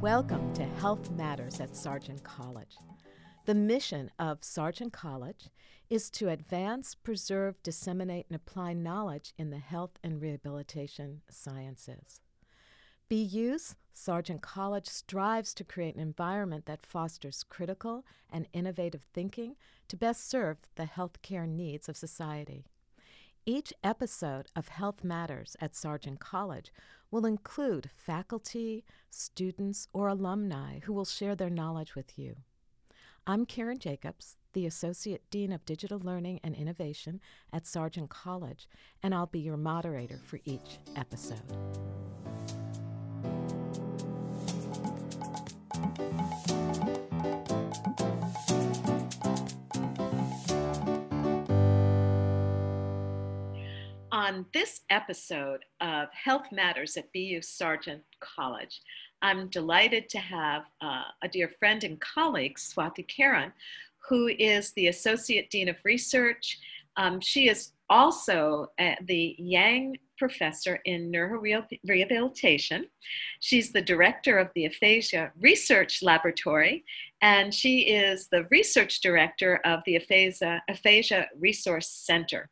Welcome to Health Matters at Sargent College. The mission of Sargent College is to advance, preserve, disseminate, and apply knowledge in the health and rehabilitation sciences. BU's Sargent College strives to create an environment that fosters critical and innovative thinking to best serve the healthcare needs of society. Each episode of Health Matters at Sargent College will include faculty, students, or alumni who will share their knowledge with you. I'm Karen Jacobs, the Associate Dean of Digital Learning and Innovation at Sargent College, and I'll be your moderator for each episode. On this episode of Health Matters at BU Sargent College, I'm delighted to have uh, a dear friend and colleague, Swathi Kiran, who is the Associate Dean of Research. Um, she is also uh, the Yang Professor in Neurorehabilitation. She's the director of the Aphasia Research Laboratory, and she is the research director of the Aphasia, Aphasia Resource Center.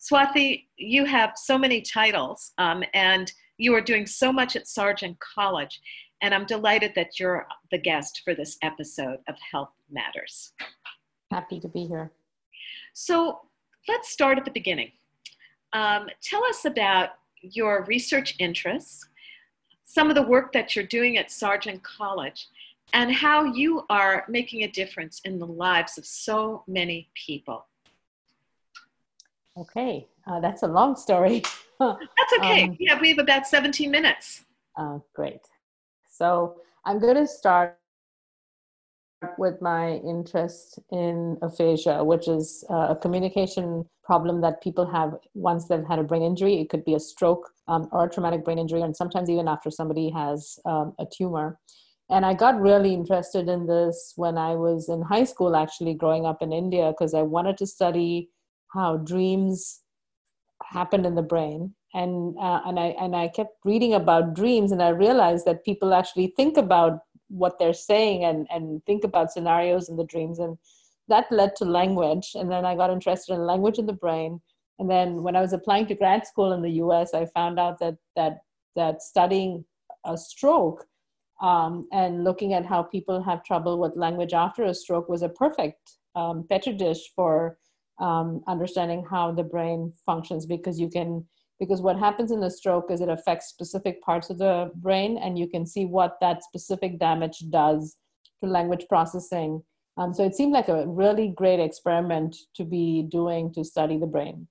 Swathi, you have so many titles, um, and you are doing so much at Sargent College, and I'm delighted that you're the guest for this episode of Health Matters. Happy to be here. So let's start at the beginning. Um, tell us about your research interests, some of the work that you're doing at Sargent College, and how you are making a difference in the lives of so many people. Okay, uh, that's a long story. that's okay. Um, yeah, we have about 17 minutes. Uh, great. So I'm going to start with my interest in aphasia, which is uh, a communication problem that people have once they've had a brain injury. It could be a stroke um, or a traumatic brain injury, and sometimes even after somebody has um, a tumor. And I got really interested in this when I was in high school, actually, growing up in India, because I wanted to study how dreams happen in the brain and uh, and I and I kept reading about dreams and I realized that people actually think about what they're saying and and think about scenarios in the dreams. And that led to language. And then I got interested in language in the brain. And then when I was applying to grad school in the US I found out that that that studying a stroke um, and looking at how people have trouble with language after a stroke was a perfect um, petri dish for um, understanding how the brain functions because you can because what happens in a stroke is it affects specific parts of the brain and you can see what that specific damage does to language processing. Um, so it seemed like a really great experiment to be doing to study the brain.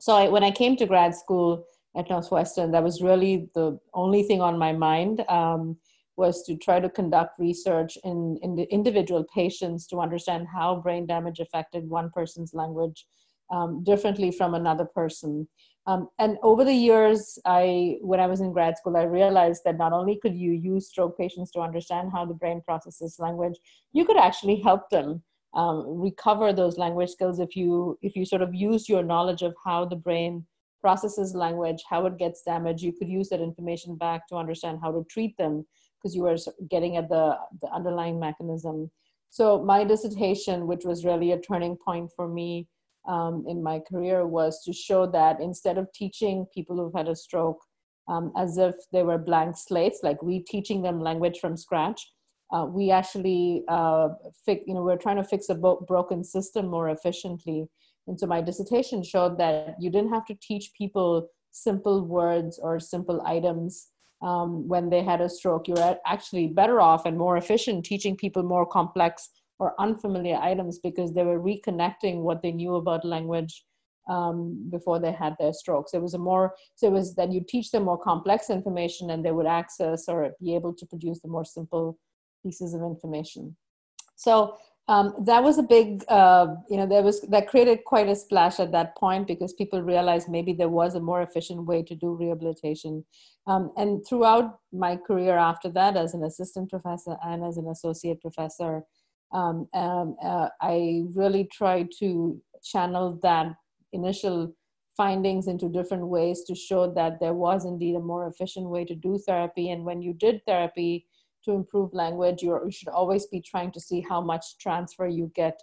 So I, when i came to grad school at northwestern that was really the only thing on my mind um, was to try to conduct research in, in the individual patients to understand how brain damage affected one person's language um, differently from another person um, and over the years, I, when I was in grad school, I realized that not only could you use stroke patients to understand how the brain processes language, you could actually help them um, recover those language skills if you if you sort of use your knowledge of how the brain processes language, how it gets damaged. You could use that information back to understand how to treat them because you were getting at the, the underlying mechanism. So my dissertation, which was really a turning point for me, um, in my career was to show that instead of teaching people who've had a stroke um, as if they were blank slates, like we teaching them language from scratch, uh, we actually, uh, fix, you know, we're trying to fix a bo- broken system more efficiently. And so my dissertation showed that you didn't have to teach people simple words or simple items um, when they had a stroke. You're actually better off and more efficient teaching people more complex or unfamiliar items because they were reconnecting what they knew about language um, before they had their strokes. It was a more so it was that you teach them more complex information and they would access or be able to produce the more simple pieces of information. So um, that was a big, uh, you know, there was that created quite a splash at that point because people realized maybe there was a more efficient way to do rehabilitation. Um, and throughout my career after that, as an assistant professor and as an associate professor, um, um, uh, I really tried to channel that initial findings into different ways to show that there was indeed a more efficient way to do therapy. And when you did therapy, to improve language. You should always be trying to see how much transfer you get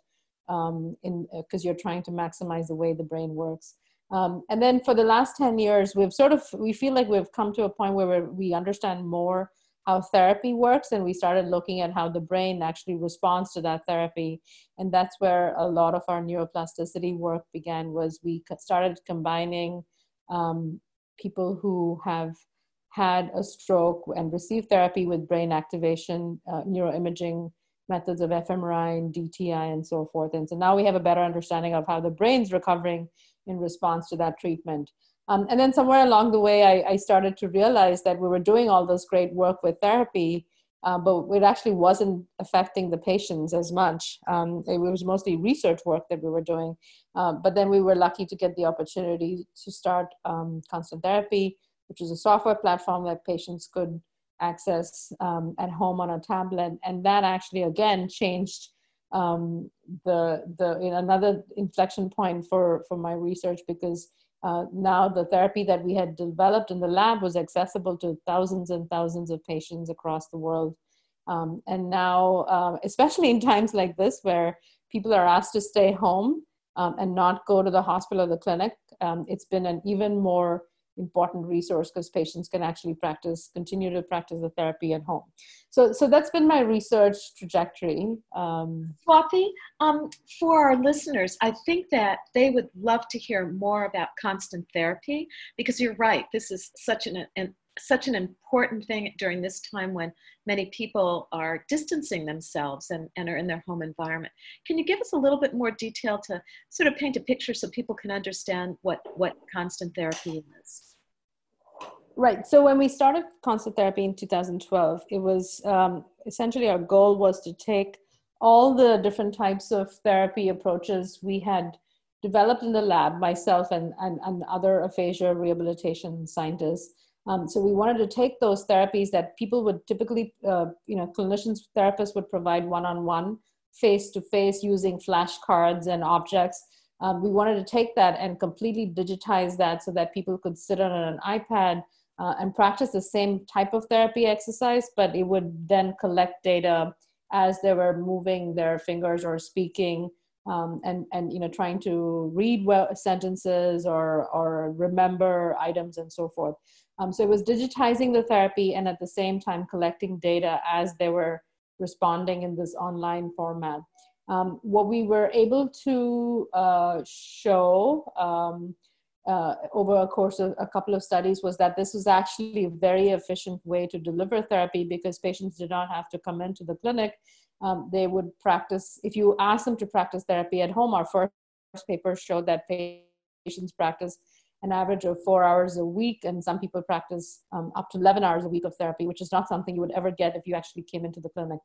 um, in because uh, you're trying to maximize the way the brain works. Um, and then for the last 10 years, we've sort of, we feel like we've come to a point where we understand more how therapy works and we started looking at how the brain actually responds to that therapy. And that's where a lot of our neuroplasticity work began was we started combining um, people who have had a stroke and received therapy with brain activation, uh, neuroimaging methods of fMRI and DTI and so forth. And so now we have a better understanding of how the brain's recovering in response to that treatment. Um, and then somewhere along the way, I, I, started to realize that we were doing all this great work with therapy, uh, but it actually wasn't affecting the patients as much. Um, it was mostly research work that we were doing. Uh, but then we were lucky to get the opportunity to start um, Constant Therapy, which is a software platform that patients could access um, at home on a tablet. And that actually, again, changed um, the, the another inflection point for, for my research because uh, now the therapy that we had developed in the lab was accessible to thousands and thousands of patients across the world. Um, and now, uh, especially in times like this where people are asked to stay home um, and not go to the hospital or the clinic, um, it's been an even more important resource because patients can actually practice, continue to practice the therapy at home. So, so that's been my research trajectory. Um, Swathi, um, for our listeners, I think that they would love to hear more about constant therapy because you're right. This is such an, an such an important thing during this time when many people are distancing themselves and, and are in their home environment. Can you give us a little bit more detail to sort of paint a picture so people can understand what, what constant therapy is? Right. So when we started constant therapy in 2012, it was um, essentially our goal was to take all the different types of therapy approaches we had developed in the lab, myself and, and, and other aphasia rehabilitation scientists. Um, so we wanted to take those therapies that people would typically, uh, you know, clinicians, therapists would provide one-on-one, face-to-face using flashcards and objects. Um, we wanted to take that and completely digitize that so that people could sit on an iPad uh, and practice the same type of therapy exercise, but it would then collect data as they were moving their fingers or speaking um, and, and you know trying to read well, sentences or, or remember items and so forth. Um, so it was digitizing the therapy and at the same time collecting data as they were responding in this online format. Um, what we were able to uh, show um, uh, over a course of a couple of studies was that this was actually a very efficient way to deliver therapy because patients did not have to come into the clinic. Um, they would practice, if you ask them to practice therapy at home, our first paper showed that patients practice an average of four hours a week, and some people practice um, up to 11 hours a week of therapy, which is not something you would ever get if you actually came into the clinic.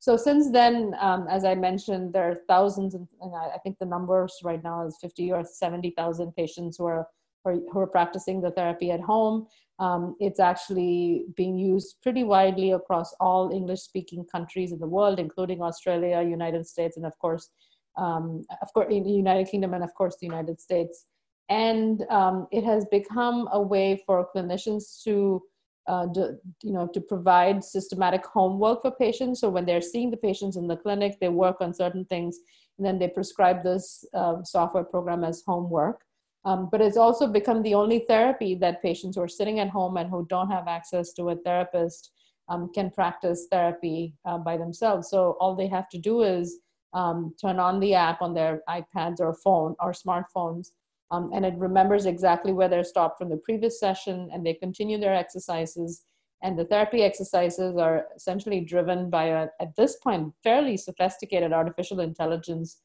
So since then, um, as I mentioned, there are thousands, and, I, I, think the numbers right now is 50 or 70,000 patients who are, who are practicing the therapy at home. Um, it's actually being used pretty widely across all English-speaking countries in the world, including Australia, United States, and of course, um, of course, in the United Kingdom, and of course, the United States. And um, it has become a way for clinicians to uh, do, you know, to provide systematic homework for patients. So when they're seeing the patients in the clinic, they work on certain things, and then they prescribe this uh, software program as homework. Um, but it's also become the only therapy that patients who are sitting at home and who don't have access to a therapist um, can practice therapy uh, by themselves. So all they have to do is um, turn on the app on their iPads or phone or smartphones um, and it remembers exactly where they stopped from the previous session and they continue their exercises and the therapy exercises are essentially driven by a, at this point fairly sophisticated artificial intelligence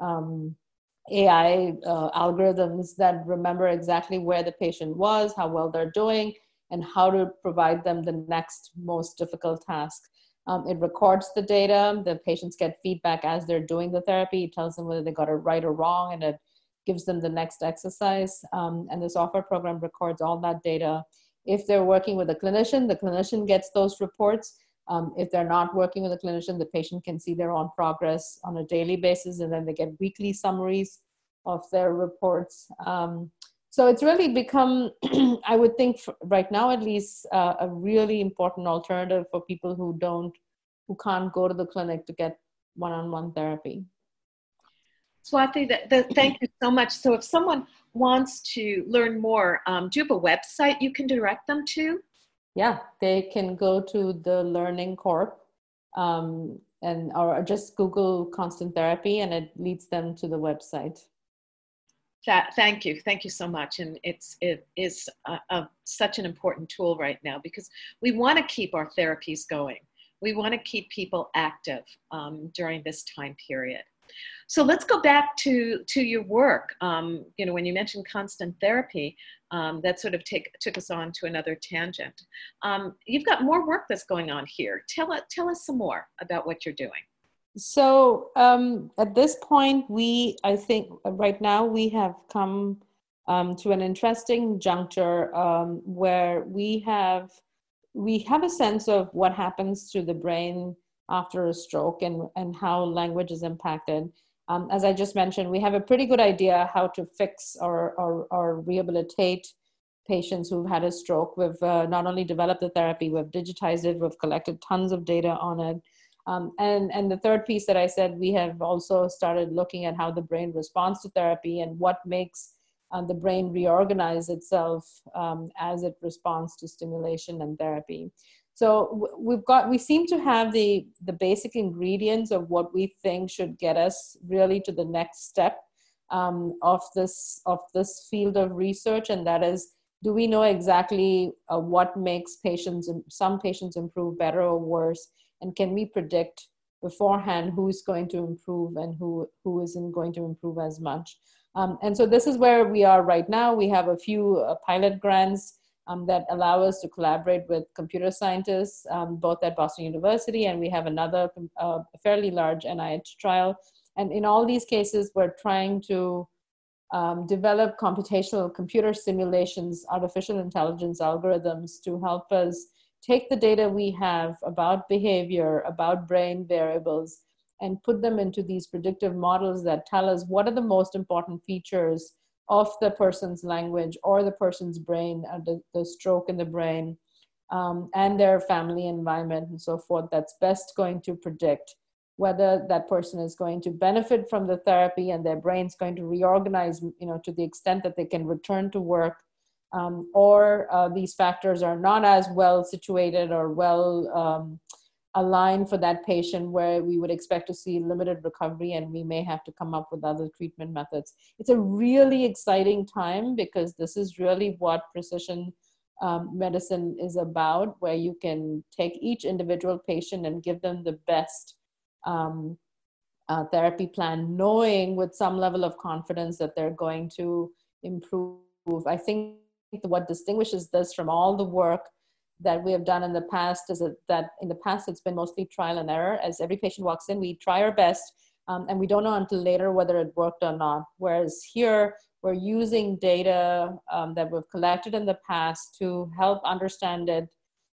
um, ai uh, algorithms that remember exactly where the patient was how well they're doing and how to provide them the next most difficult task um, it records the data the patients get feedback as they're doing the therapy it tells them whether they got it right or wrong and it gives them the next exercise. Um, and the software program records all that data. If they're working with a clinician, the clinician gets those reports. Um, if they're not working with a clinician, the patient can see their own progress on a daily basis, and then they get weekly summaries of their reports. Um, so it's really become i would think right now at least uh, a really important alternative for people who don't who can't go to the clinic to get one-on-one therapy. Swathi the, the, thank you so much. So if someone wants to learn more um, do you have a website you can direct them to yeah they can go to the learning corp um, and or just google constant therapy and it leads them to the website. Thank you. Thank you so much. And it's it is a, a, such an important tool right now because we want to keep our therapies going. We want to keep people active um, during this time period so let's go back to to your work. Um, you know when you mentioned constant therapy um, that sort of take, took us on to another tangent. Um, you've got more work that's going on here. Tell, tell us some more about what you're doing. So um, at this point, we, I think right now we have come um, to an interesting juncture um, where we have, we have a sense of what happens to the brain after a stroke and, and how language is impacted. Um, as I just mentioned, we have a pretty good idea how to fix or, or, or rehabilitate patients who've had a stroke. We've uh, not only developed the therapy, we've digitized it, we've collected tons of data on it. Um, and, and the third piece that I said, we have also started looking at how the brain responds to therapy and what makes uh, the brain reorganize itself um, as it responds to stimulation and therapy. So we've got, we seem to have the, the basic ingredients of what we think should get us really to the next step um, of this of this field of research, and that is, do we know exactly uh, what makes patients, some patients improve better or worse? and can we predict beforehand who's going to improve and who who isn't going to improve as much um, and so this is where we are right now we have a few uh, pilot grants um, that allow us to collaborate with computer scientists um, both at boston university and we have another uh, fairly large nih trial. And in all these cases we're trying to um, develop computational computer simulations artificial intelligence algorithms to help us take the data we have about behavior, about brain variables, and put them into these predictive models that tell us what are the most important features of the person's language or the person's brain, uh, the, the stroke in the brain, um, and their family environment and so forth that's best going to predict whether that person is going to benefit from the therapy and their brain's going to reorganize you know to the extent that they can return to work um, or uh, these factors are not as well situated or well um, aligned for that patient where we would expect to see limited recovery and we may have to come up with other treatment methods. It's a really exciting time because this is really what precision um, medicine is about, where you can take each individual patient and give them the best um, uh, therapy plan, knowing with some level of confidence that they're going to improve. I think what distinguishes this from all the work that we have done in the past is that in the past it's been mostly trial and error. As every patient walks in, we try our best um, and we don't know until later whether it worked or not. Whereas here, we're using data um, that we've collected in the past to help understand it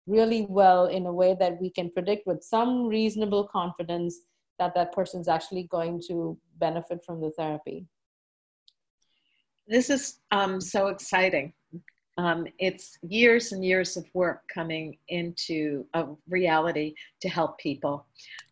really well in a way that we can predict with some reasonable confidence that that person is actually going to benefit from the therapy. This is um, so exciting um, it's years and years of work coming into a reality to help people.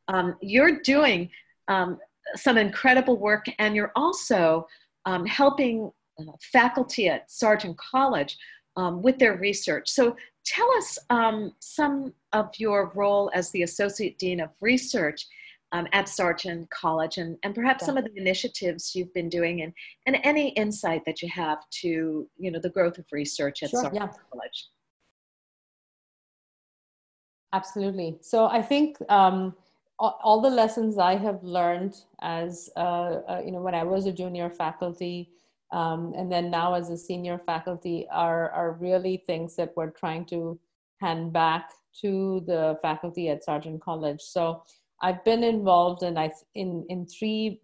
Um, you're doing um, some incredible work, and you're also um, helping uh, faculty at Sargent College um, with their research. So, tell us um, some of your role as the Associate Dean of Research um, at Sargent College and, and perhaps some of the initiatives you've been doing and, and any insight that you have to, you know, the growth of research at sure, Sargent yeah. College. Absolutely. So I think um, all, the lessons I have learned as, uh, uh, you know, when I was a junior faculty um, and then now as a senior faculty are, are really things that we're trying to hand back to the faculty at Sargent College. So I've been involved in in in three,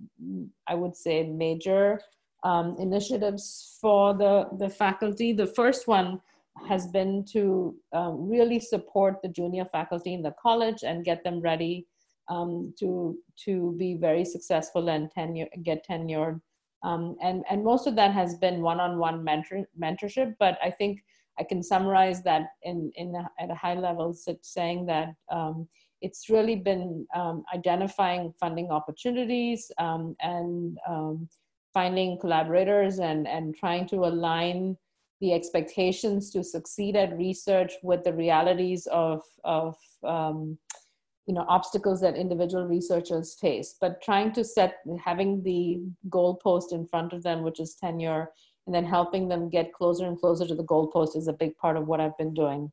I would say, major um, initiatives for the the faculty. The first one has been to um, really support the junior faculty in the college and get them ready um, to to be very successful and tenure get tenured Um, and, and most of that has been one-on-one mentor, mentorship, but I think I can summarize that in, in a, at a high level, saying that um, it's really been um, identifying funding opportunities um, and um, finding collaborators and, and trying to align the expectations to succeed at research with the realities of, of um, you know obstacles that individual researchers face. But trying to set having the goalpost in front of them which is tenure and then helping them get closer and closer to the goalpost is a big part of what i've been doing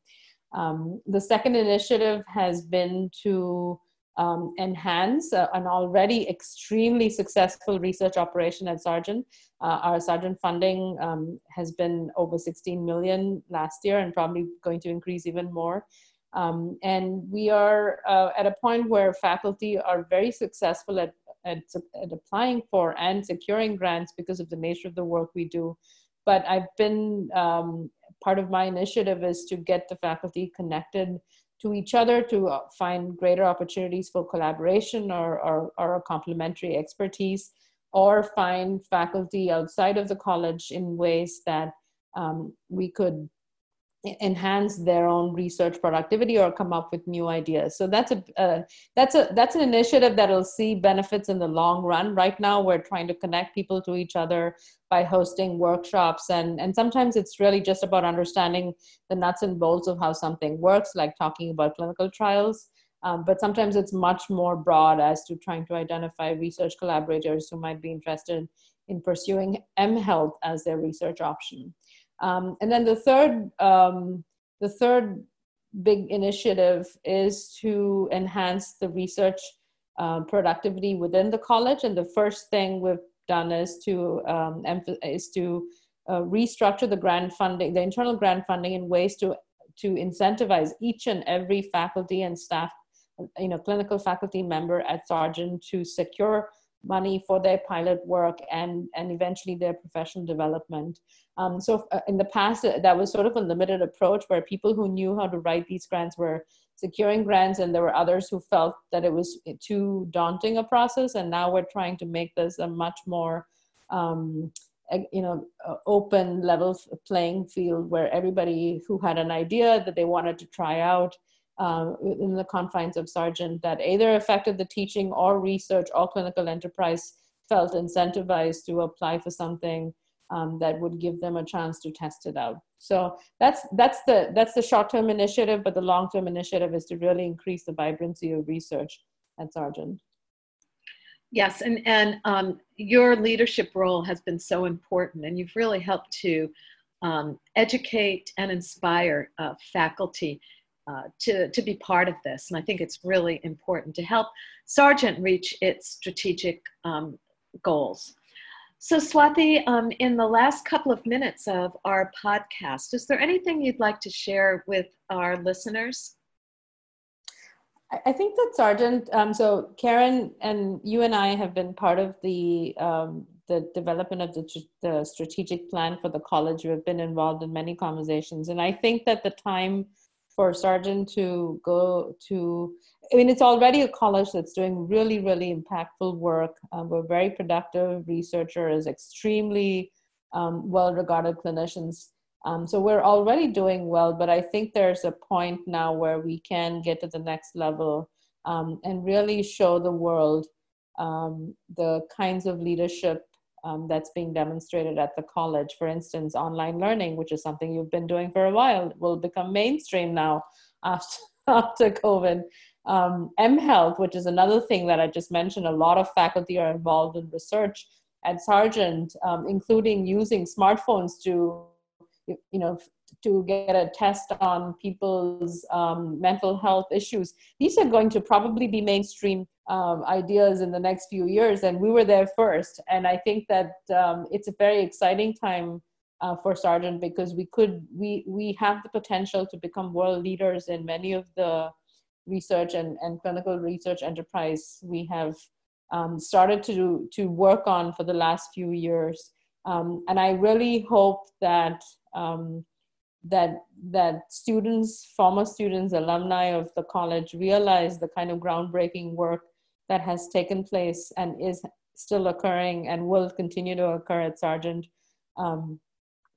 um, the second initiative has been to um, enhance uh, an already extremely successful research operation at Sargent. Uh, our Sargent funding um, has been over 16 million last year and probably going to increase even more. Um, and we are uh, at a point where faculty are very successful at, at, at, applying for and securing grants because of the nature of the work we do. But I've been, um, part of my initiative is to get the faculty connected to each other to uh, find greater opportunities for collaboration or, or, or complementary expertise, or find faculty outside of the college in ways that um, we could enhance their own research productivity or come up with new ideas. So that's a uh, that's a that's an initiative that'll see benefits in the long run. Right now we're trying to connect people to each other by hosting workshops and and sometimes it's really just about understanding the nuts and bolts of how something works like talking about clinical trials. Um, but sometimes it's much more broad as to trying to identify research collaborators who might be interested in pursuing mHealth as their research option um, and then the third, um, the third big initiative is to enhance the research uh, productivity within the college. And the first thing we've done is to um, is to uh, restructure the grant funding, the internal grant funding, in ways to to incentivize each and every faculty and staff, you know, clinical faculty member at Sargent to secure money for their pilot work and and eventually their professional development. Um, so uh, in the past, uh, that was sort of a limited approach where people who knew how to write these grants were securing grants, and there were others who felt that it was too daunting a process. And now we're trying to make this a much more um, you know open level playing field where everybody who had an idea that they wanted to try out uh, in the confines of Sargent that either affected the teaching or research or clinical enterprise felt incentivized to apply for something um, that would give them a chance to test it out. So that's that's the that's the short-term initiative, but the long-term initiative is to really increase the vibrancy of research at Sargent. Yes, and and um, your leadership role has been so important, and you've really helped to um, educate and inspire uh, faculty uh, to, to be part of this. And I think it's really important to help Sargent reach its strategic um, goals. So, Swathi, um, in the last couple of minutes of our podcast, is there anything you'd like to share with our listeners? I think that Sargent, um, so Karen and you and I have been part of the um, the development of the, the strategic plan for the college. We've been involved in many conversations, and I think that the time for a Sargent to go to I mean, it's already a college that's doing really, really impactful work. Um, we're very productive researchers, extremely um, well regarded clinicians. Um, so we're already doing well, but I think there's a point now where we can get to the next level um, and really show the world um, the kinds of leadership um, that's being demonstrated at the college. For instance, online learning, which is something you've been doing for a while, will become mainstream now after, after COVID. Um, mHealth, which is another thing that I just mentioned, a lot of faculty are involved in research at Sargent, um, including using smartphones to, you know, to get a test on people's um, mental health issues. These are going to probably be mainstream um, ideas in the next few years, and we were there first. And I think that um, it's a very exciting time uh, for Sargent because we could we we have the potential to become world leaders in many of the research and, and clinical research enterprise we have um, started to to work on for the last few years. Um, and I really hope that um, that that students, former students, alumni of the college realize the kind of groundbreaking work that has taken place and is still occurring and will continue to occur at Sargent. Um,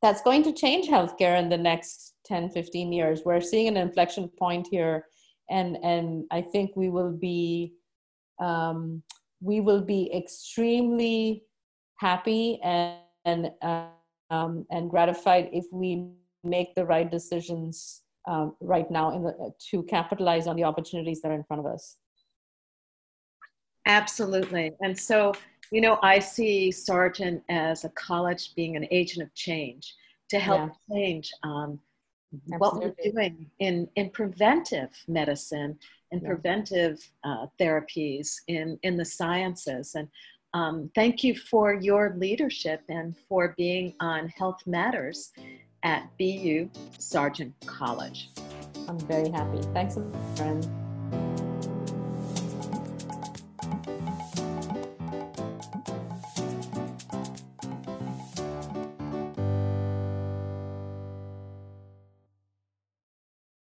that's going to change healthcare in the next 10, 15 years. We're seeing an inflection point here, and and I think we will be um, we will be extremely happy and and, um, and gratified if we make the right decisions um, right now in the, to capitalize on the opportunities that are in front of us. Absolutely. And so, you know, I see Sargent as a college being an agent of change to help yeah. change um, what we're doing in, in preventive medicine and yeah. preventive uh, therapies in, in the sciences. And um, thank you for your leadership and for being on Health Matters at BU Sargent College. I'm very happy. Thanks, friend.